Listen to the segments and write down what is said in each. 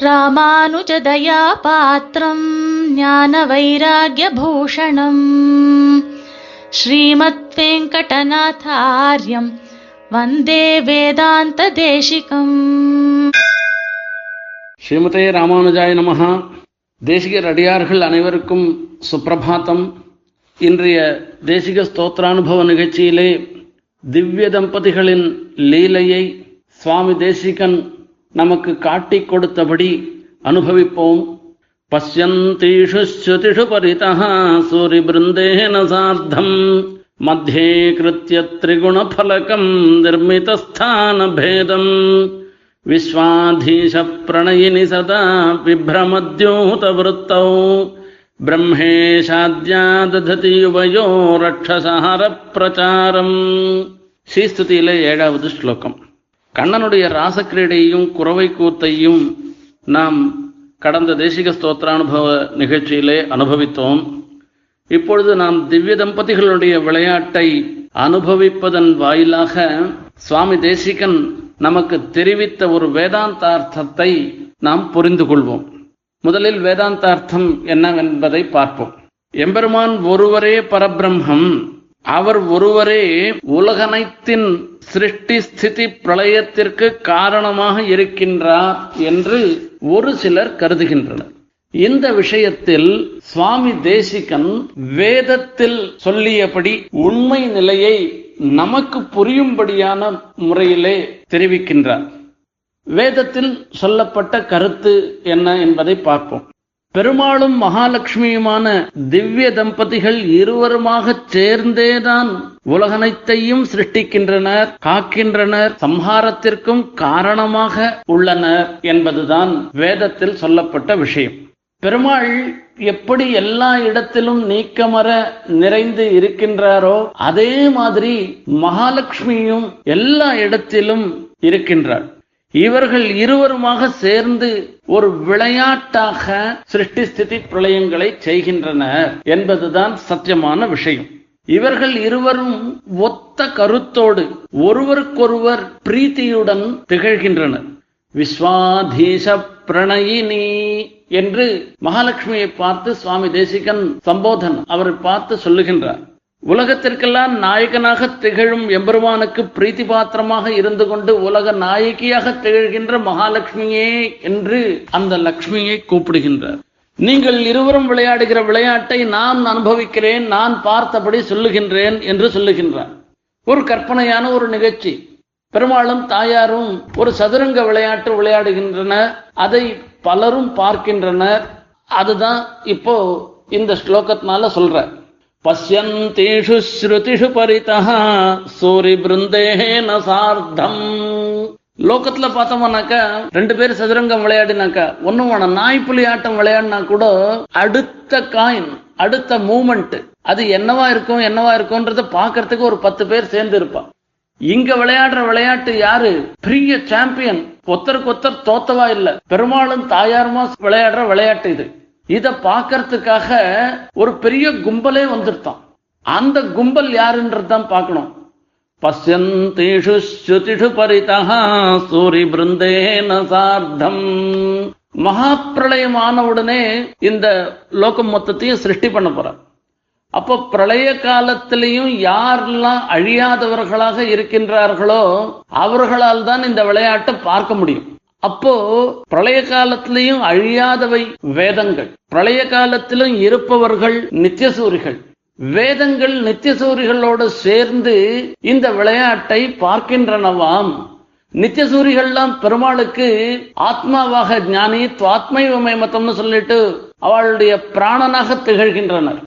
ராமானுஜதயா பாத்திரம் ஞான வைராகிய பூஷணம் ஸ்ரீமத் வெங்கடநாதாரியம் வந்தே வேதாந்த தேசிகம் ஸ்ரீமதே ராமானுஜாய நமஹா. தேசிகர் அடியார்கள் அனைவருக்கும் சுப்பிரபாத்தம். இன்றைய தேசிக ஸ்தோத்திரானுபவ நிகழ்ச்சியிலே திவ்ய தம்பதிகளின் லீலையை சுவாமி தேசிகன் நமக்கு காட்டி கொடுத்தபடி அனுபவிப்போம். பசியந்தீஷு ஸ்ருதிஷு பரிதா சூரி பிருந்தேன சார்த்தம். மத்தியே கிருத்திய திரிகுண பலகம் நிர்மிதஸ்தான பேதம் விஸ்வாதீஷ பிரணயினி சதா விபிரமத்யூத விருத்தௌ பிரம்மேஷாத்யா தததி யுவயோ ரட்சசார பிரச்சாரம். ஸ்ரீஸ்துதியில ஏழாவது ஸ்லோகம். கண்ணனுடைய ராசக்கிரீடையும் குறவை கூத்தையும் நாம் கடந்த தேசிக ஸ்தோத்திரானுபவ நிகழ்ச்சியிலே அனுபவித்தோம். இப்பொழுது நாம் திவ்ய தம்பதிகளுடைய விளையாட்டை அனுபவிப்பதன் வாயிலாக சுவாமி தேசிகன் நமக்கு தெரிவித்த ஒரு வேதாந்தார்த்தத்தை நாம் புரிந்து கொள்வோம். முதலில் வேதாந்தார்த்தம் என்னவென்பதை பார்ப்போம். எம்பெருமான் ஒருவரே பரபிரம்மம் அவர் ஒருவரே உலகனைத்தின் சிருஷ்டி ஸ்திதி பிரளயத்திற்கு காரணமாக இருக்கின்றார் என்று ஒரு சிலர் கருதுகின்றனர். இந்த விஷயத்தில் சுவாமி தேசிகன் வேதத்தில் சொல்லியபடி உண்மை நிலையை நமக்கு புரியும்படியான முறையிலே தெரிவிக்கின்றார். வேதத்தில் சொல்லப்பட்ட கருத்து என்ன என்பதை பார்ப்போம். பெருமாளும் மகாலட்சுமியுமான திவ்ய தம்பதிகள் இருவருமாக சேர்ந்தேதான் உலகனைத்தையும் சிருஷ்டிக்கின்றனர் காக்கின்றனர் சம்ஹாரத்திற்கும் காரணமாக உள்ளனர் என்பதுதான் வேதத்தில் சொல்லப்பட்ட விஷயம். பெருமாள் எப்படி எல்லா இடத்திலும் நீக்கமர நிறைந்து இருக்கின்றாரோ அதே மாதிரி மகாலட்சுமியும் எல்லா இடத்திலும் இருக்கின்றார் இவர்கள் இருவருமாக சேர்ந்து ஒரு விளையாட்டாக சிருஷ்டி ஸ்திதி பிரளயங்களை செய்கின்றனர் என்பதுதான் சத்தியமான விஷயம். இவர்கள் இருவரும் ஒத்த கருத்தோடு ஒருவருக்கொருவர் பிரீத்தியுடன் திகழ்கின்றனர். விஸ்வாதீச பிரணயினி என்று மகாலட்சுமியை பார்த்து சுவாமி தேசிகன் சம்போதன் அவரை பார்த்து சொல்லுகின்றார். உலகத்திற்கெல்லாம் நாயகனாக திகழும் எம்பெருமானுக்கு பிரீத்தி பாத்திரமாக இருந்து கொண்டு உலக நாயகியாக திகழ்கின்ற மகாலட்சுமியே என்று அந்த லக்ஷ்மியை கூப்பிடுகின்றார். நீங்கள் இருவரும் விளையாடுகிற விளையாட்டை நான் அனுபவிக்கிறேன் நான் பார்த்தபடி சொல்லுகின்றேன் என்று சொல்லுகின்றார். ஒரு கற்பனையான ஒரு நிகழ்ச்சி. பெருமாளும் தாயாரும் ஒரு சதுரங்க விளையாட்டு விளையாடுகின்றனர் அதை பலரும் பார்க்கின்றனர். அதுதான் இப்போ இந்த ஸ்லோகத்தினால சொல்ற பசியந்தேஷு ஸ்ருதிஷு பரிதா சூரி பிருந்தேன சார்த்தம் லோகத்துல பார்த்தோம்னாக்கா ரெண்டு பேர் சதுரங்கம் விளையாடினாக்கா ஒன்னும் வேணாம் நாய் புலி ஆட்டம் விளையாடினா கூட அடுத்த காயின் அடுத்த மூமெண்ட் அது என்னவா இருக்கும் என்னவா இருக்கும்ன்றத பாக்குறதுக்கு ஒரு பத்து பேர் சேர்ந்து இருப்பான் இங்க விளையாடுற விளையாட்டு யாரு? பெரிய சாம்பியன் ஒத்தருக்கு ஒத்தர் தோத்தவா இல்ல. பெருமாளும் தாயாருமா விளையாடுற விளையாட்டு இது. இத பாக்கிறதுக்காக ஒரு பெரிய கும்பலே வந்துருத்தான். அந்த கும்பல் யாருன்றதுதான் பார்க்கணும் பசியந்தேஷு ஸ்ருதிஷு பரிதः சூரி பிருந்தேன சார்த்தம். மகாப்பிரளயமான உடனே இந்த லோகம் மொத்தத்தையும் சிருஷ்டி பண்ண போறார். அப்போ பிரளய காலத்திலையும் யாரெல்லாம் அழியாதவர்களாக இருக்கின்றார்களோ அவர்களால் தான் இந்த விளையாட்டை பார்க்க முடியும். அப்போ பிரளய காலத்திலையும் அழியாதவை வேதங்கள். பிரளய காலத்திலும் இருப்பவர்கள் நித்தியசூரிகள். வேதங்கள் நித்தியசூரிகளோடு சேர்ந்து இந்த விளையாட்டை பார்க்கின்றனவாம். நித்தியசூரிகள்லாம் பெருமாளுக்கு ஆத்மாவாக ஞானி துவாத்மைவமை மத்தம்னு சொல்லிட்டு அவளுடைய பிராணனாக திகழ்கின்றனர்.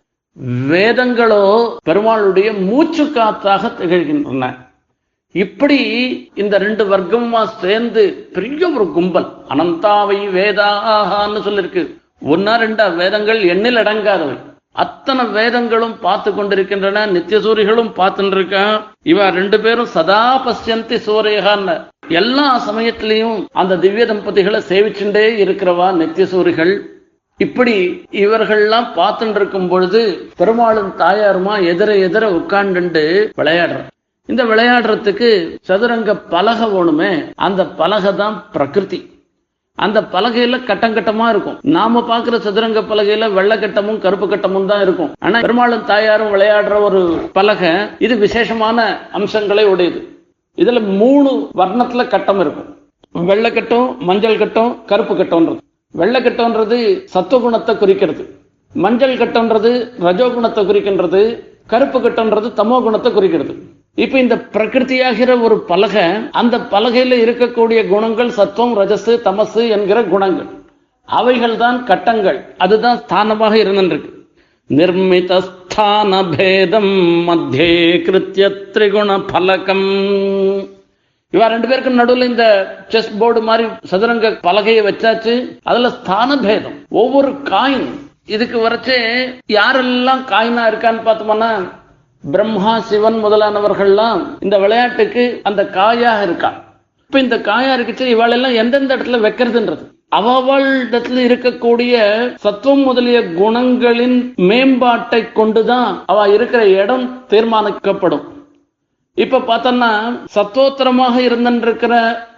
வேதங்களோ பெருமாளுடைய மூச்சு காத்தாக திகழ்கின்றன. இப்படி இந்த ரெண்டு வர்க்கமா சேர்ந்து பெரிய ஒரு கும்பல் அனந்தாவை வேதாகான்னு சொல்லிருக்கு. ஒன்னா ரெண்டா வேதங்கள் எண்ணில் அடங்காதவை அத்தனை வேதங்களும் பார்த்து கொண்டிருக்கின்றன நித்தியசூரிகளும் பார்த்துட்டு இருக்கான் இவன் ரெண்டு பேரும் சதா பசியந்தி சூரியகான்னு. எல்லா சமயத்திலையும் அந்த திவ்ய தம்பதிகளை சேவிச்சுட்டே இருக்கிறவா நித்திய சூரிகள் இப்படி இவர்கள்லாம் பார்த்துட்டு இருக்கும் பொழுது பெருமாளும் தாயாருமா எதிர எதிர உட்காண்டு விளையாடுற இந்த விளையாடுறதுக்கு சதுரங்க பலகை வேணுமே அந்த பலகை தான் பிரகிருதி. அந்த பலகையில கட்டம் கட்டமா இருக்கும். நாம பாக்குற சதுரங்க பலகையில வெள்ளை கட்டமும் கருப்பு கட்டமும் தான் இருக்கும். ஆனா பெருமாளும் தாயாரும் விளையாடுற ஒரு பலகை இது விசேஷமான அம்சங்களை உடையது. இதுல மூணு வர்ணத்துல கட்டம் இருக்கும். வெள்ளக்கட்டம் மஞ்சள் கட்டம் கருப்பு கட்டம்ன்றது. வெள்ளக்கட்டம்ன்றது சத்துவகுணத்தை குறிக்கிறது. மஞ்சள் கட்டம்ன்றது ரஜோகுணத்தை குறிக்கின்றது. கருப்பு கட்டம்ன்றது தமோ குணத்தை குறிக்கிறது. இப்ப இந்த பிரகிருதியாகிற ஒரு பலகை அந்த பலகையில இருக்கக்கூடிய குணங்கள் சத்துவம் ரஜசு தமசு என்கிற குணங்கள். அவைகள் தான் கட்டங்கள். அதுதான் ஸ்தானமாக இருந்திருக்கு. நிர்மித ஸ்தான பேதம் மத்தியே கிருத்திய திரிகுண பலகம். இவா ரெண்டு பேருக்கும் நடுவுல இந்த செஸ் போர்டு மாதிரி சதுரங்க பலகையை வச்சாச்சு. அதுல ஸ்தான பேதம் ஒவ்வொரு காயின். இதுக்கு வரைச்சே யாரெல்லாம் காயினா இருக்கான்னு பார்த்தோம்னா பிரம்மா சிவன் முதலானவர்கள்லாம் இந்த விளையாட்டுக்கு அந்த காயாக இருக்கா? இப்ப இந்த காயா இருக்குச்சு இவாளெல்லாம் எந்தெந்த இடத்துல வைக்கிறதுன்றது? அவளிடத்துல இருக்கக்கூடிய சத்துவம் முதலிய குணங்களின் மேம்பாட்டை கொண்டுதான் அவ இருக்கிற இடம் தீர்மானிக்கப்படும். இப்ப பார்த்தோம்னா சத்தோத்திரமாக இருந்திருக்கிற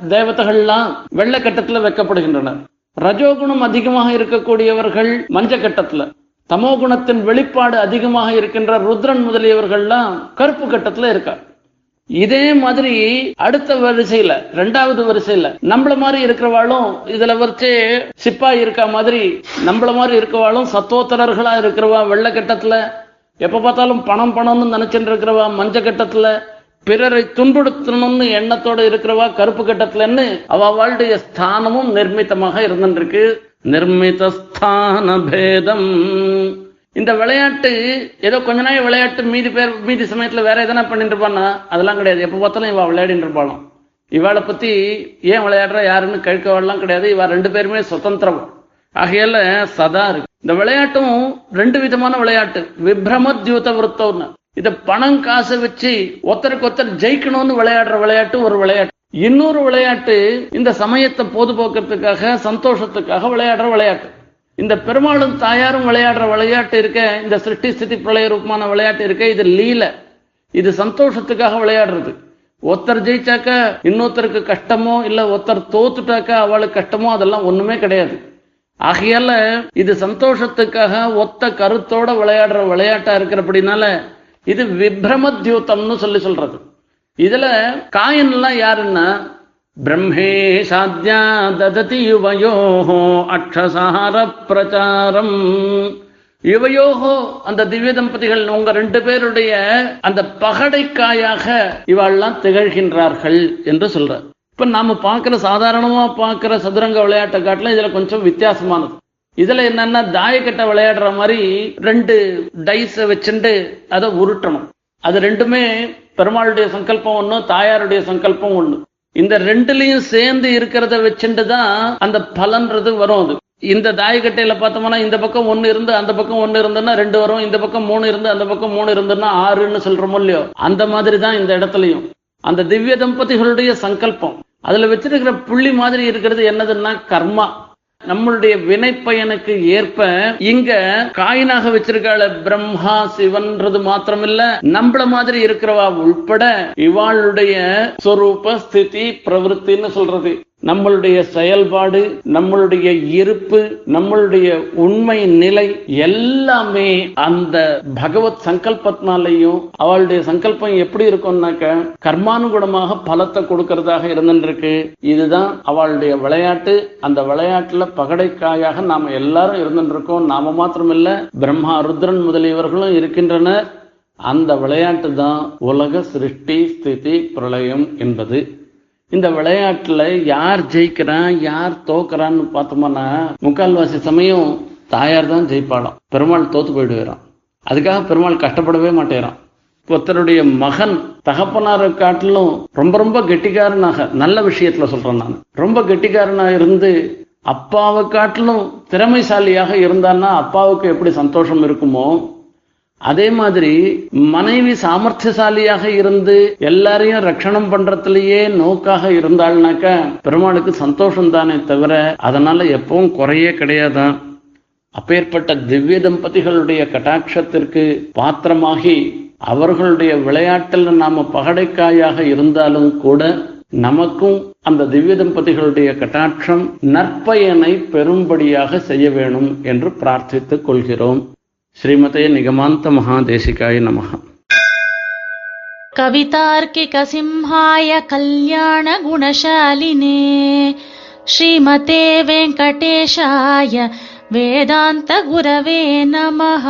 தேவதைகள்லாம் வெள்ளை கட்டத்துல ரஜோகுணம் அதிகமாக இருக்கக்கூடியவர்கள் மஞ்ச கட்டத்துல தமோ குணத்தின் வெளிப்பாடு அதிகமாக இருக்கின்ற ருத்ரன் முதலியவர்கள்லாம் கருப்பு கட்டத்துல இருக்கா? இதே மாதிரி அடுத்த வரிசையில ரெண்டாவது வரிசையில நம்மள மாதிரி இருக்கிறவாளும் இதுல வச்சு சிப்பா இருக்க மாதிரி நம்மள மாதிரி இருக்கவாளும் சத்தோத்தரர்களா இருக்கிறவா வெள்ளை கட்டத்துல எப்ப பார்த்தாலும் பணம் பணம்னு நினைச்சுட்டு இருக்கிறவா மஞ்ச கட்டத்துல பிறரை துன்புறுத்தணும்னு எண்ணத்தோட இருக்கிறவா கருப்பு கட்டத்துலன்னு அவ அவளுடைய ஸ்தானமும் நிர்மித்தமாக இருந்துருக்கு நிர்மிதஸ்தான பேதம் இந்த விளையாட்டு ஏதோ கொஞ்ச நாள் விளையாட்டு மீதி பேர் மீதி சமயத்துல வேற எதனா பண்ணிட்டு இருப்பானா அதெல்லாம் கிடையாது. எப்ப பார்த்தாலும் இவா விளையாடிட்டு இருப்பாளாம். இவாளை பத்தி ஏன் விளையாடுற யாருன்னு கழுக்கவாடலாம் கிடையாது. இவா ரெண்டு பேருமே சுதந்திரம். ஆகையால சதா இருக்கு. இந்த விளையாட்டும் ரெண்டு விதமான விளையாட்டு. விப்ரமத்யூத விருத்தம்னு. இதை பணம் காசை வச்சு ஒருத்தருக்கு ஒருத்தர் ஜெயிக்கணும்னு விளையாடுற விளையாட்டு ஒரு விளையாட்டு. இன்னொரு விளையாட்டு இந்த சமயத்தை பொதுபோக்குறதுக்காக சந்தோஷத்துக்காக விளையாடுற விளையாட்டு. இந்த பெருமாளும் தாயாரும் விளையாடுற விளையாட்டு இருக்க இந்த சிருஷ்டி ஸ்திதி பிரளய ரூபமான விளையாட்டு இருக்க இது லீல. இது சந்தோஷத்துக்காக விளையாடுறது. ஒருத்தர் ஜெயிச்சாக்க இன்னொருத்தருக்கு கஷ்டமோ இல்ல ஒருத்தர் தோத்துட்டாக்க அவளுக்கு கஷ்டமோ அதெல்லாம் ஒண்ணுமே கிடையாது. ஆகையால இது சந்தோஷத்துக்காக ஒத்த கருத்தோட விளையாடுற விளையாட்டா இருக்கிறபடினால இது விப்ரமத்யூத்தம்னு சொல்லி சொல்றது. இதுல காயன்லாம் யாருன்னா பிரம்மே சாத்யா தததி யுவயோஹோ அக்ஷசார பிரச்சாரம். இவையோகோ அந்த திவ்ய தம்பதிகள் உங்க ரெண்டு பேருடைய அந்த பகடைக்காயாக இவாள்லாம் திகழ்கின்றார்கள் என்று சொல்ற இப்ப நாம பார்க்கிற சாதாரணமா பார்க்கிற சதுரங்க விளையாட்டை காட்டிலும் இதுல கொஞ்சம் வித்தியாசமானது. இதுல என்னன்னா தாயக்கட்டை விளையாடுற மாதிரி ரெண்டு டைஸ வச்சுட்டு அதை உருட்டணும். அது ரெண்டுமே பெருமாளுடைய சங்கல்பம் ஒண்ணு தாயாருடைய சங்கல்பம் ஒண்ணு. இந்த ரெண்டுலையும் சேர்ந்து இருக்கிறத வச்சுட்டு தான் அந்த பலன்றது வரும் அது. இந்த தாயக்கட்டையில பார்த்தோம்னா இந்த பக்கம் ஒண்ணு இருந்து அந்த பக்கம் ஒண்ணு இருந்ததுன்னா ரெண்டு வரும் இந்த பக்கம் மூணு இருந்து அந்த பக்கம் மூணு இருந்ததுன்னா ஆறுன்னு சொல்றோமோ இல்லையோ? அந்த மாதிரி தான் இந்த இடத்துலயும். அந்த திவ்ய தம்பதிகளுடைய சங்கல்பம். அதுல வச்சிருக்கிற புள்ளி மாதிரி இருக்கிறது என்னதுன்னா கர்மா. நம்மளுடைய வினைப்பயனுக்கு ஏற்ப இங்க காயினாக வச்சிருக்காள பிரம்மா சிவன்றது மாத்திரமில்ல. நம்மள மாதிரி இருக்கிறவா உள்பட இவாளுடைய சொரூப ஸ்திதி பிரவருத்தின்னு சொல்றது. நம்மளுடைய செயல்பாடு நம்மளுடைய இருப்பு நம்மளுடைய உண்மை நிலை எல்லாமே அந்த பகவத் சங்கல்பத்தினாலையும் அவளுடைய சங்கல்பம் எப்படி இருக்கும்னாக்க கர்மானுகுணமாக பலத்தை கொடுக்கறதாக இருந்துருக்கு இதுதான் அவளுடைய விளையாட்டு. அந்த விளையாட்டுல பகடைக்காயாக நாம எல்லாரும் இருந்துருக்கோம் நாம மாத்திரமில்ல பிரம்மா ருத்ரன் முதலியவர்களும் இருக்கின்றனர். அந்த விளையாட்டு தான் உலக சிருஷ்டி ஸ்திதி பிரளயம் என்பது. இந்த விளையாட்டுல யார் ஜெயிக்கிறான் யார் தோக்குறான்னு பார்த்தோம்னா முக்கால்வாசி சமயம் தாயார் தான் ஜெயிப்பாளாம். பெருமாள் தோத்து போயிடுவாராம் அதுக்காக பெருமாள் கஷ்டப்படவே மாட்டேறான். ஒருத்தருடைய மகன் தகப்பனாரை காட்டிலும் ரொம்ப ரொம்ப கெட்டிக்காரனாக நல்ல விஷயத்துல சொல்றேன் நான். ரொம்ப கெட்டிக்காரனா இருந்து அப்பாவை காட்டிலும் திறமைசாலியாக இருந்தான்னா அப்பாவுக்கு எப்படி சந்தோஷம் இருக்குமோ அதே மாதிரி மனைவி சாமர்த்தியசாலியாக இருந்து எல்லாரையும் ரட்சணம் பண்றதுலயே நோக்காக இருந்தாள்னாக்கா பெருமாளுக்கு சந்தோஷம் தானே தவிர அதனால எப்பவும் குறையே கிடையாதான். அப்பேற்பட்ட திவ்ய தம்பதிகளுடைய கட்டாட்சத்திற்கு பாத்திரமாகி அவர்களுடைய விளையாட்டில் நாம பகடைக்காயாக இருந்தாலும் கூட நமக்கும் அந்த திவ்ய தம்பதிகளுடைய கட்டாட்சம் நற்பயனை பெரும்படியாக செய்ய வேணும் என்று பிரார்த்தித்துக் கொள்கிறோம். ஸ்ரீமதே நிகமாந்த மகாதேசிகாய நமகா कवितार्किकसिंहाय कल्याणगुणशालिने श्रीमते वेङ्कटेशाय वेदान्तगुरवे नमः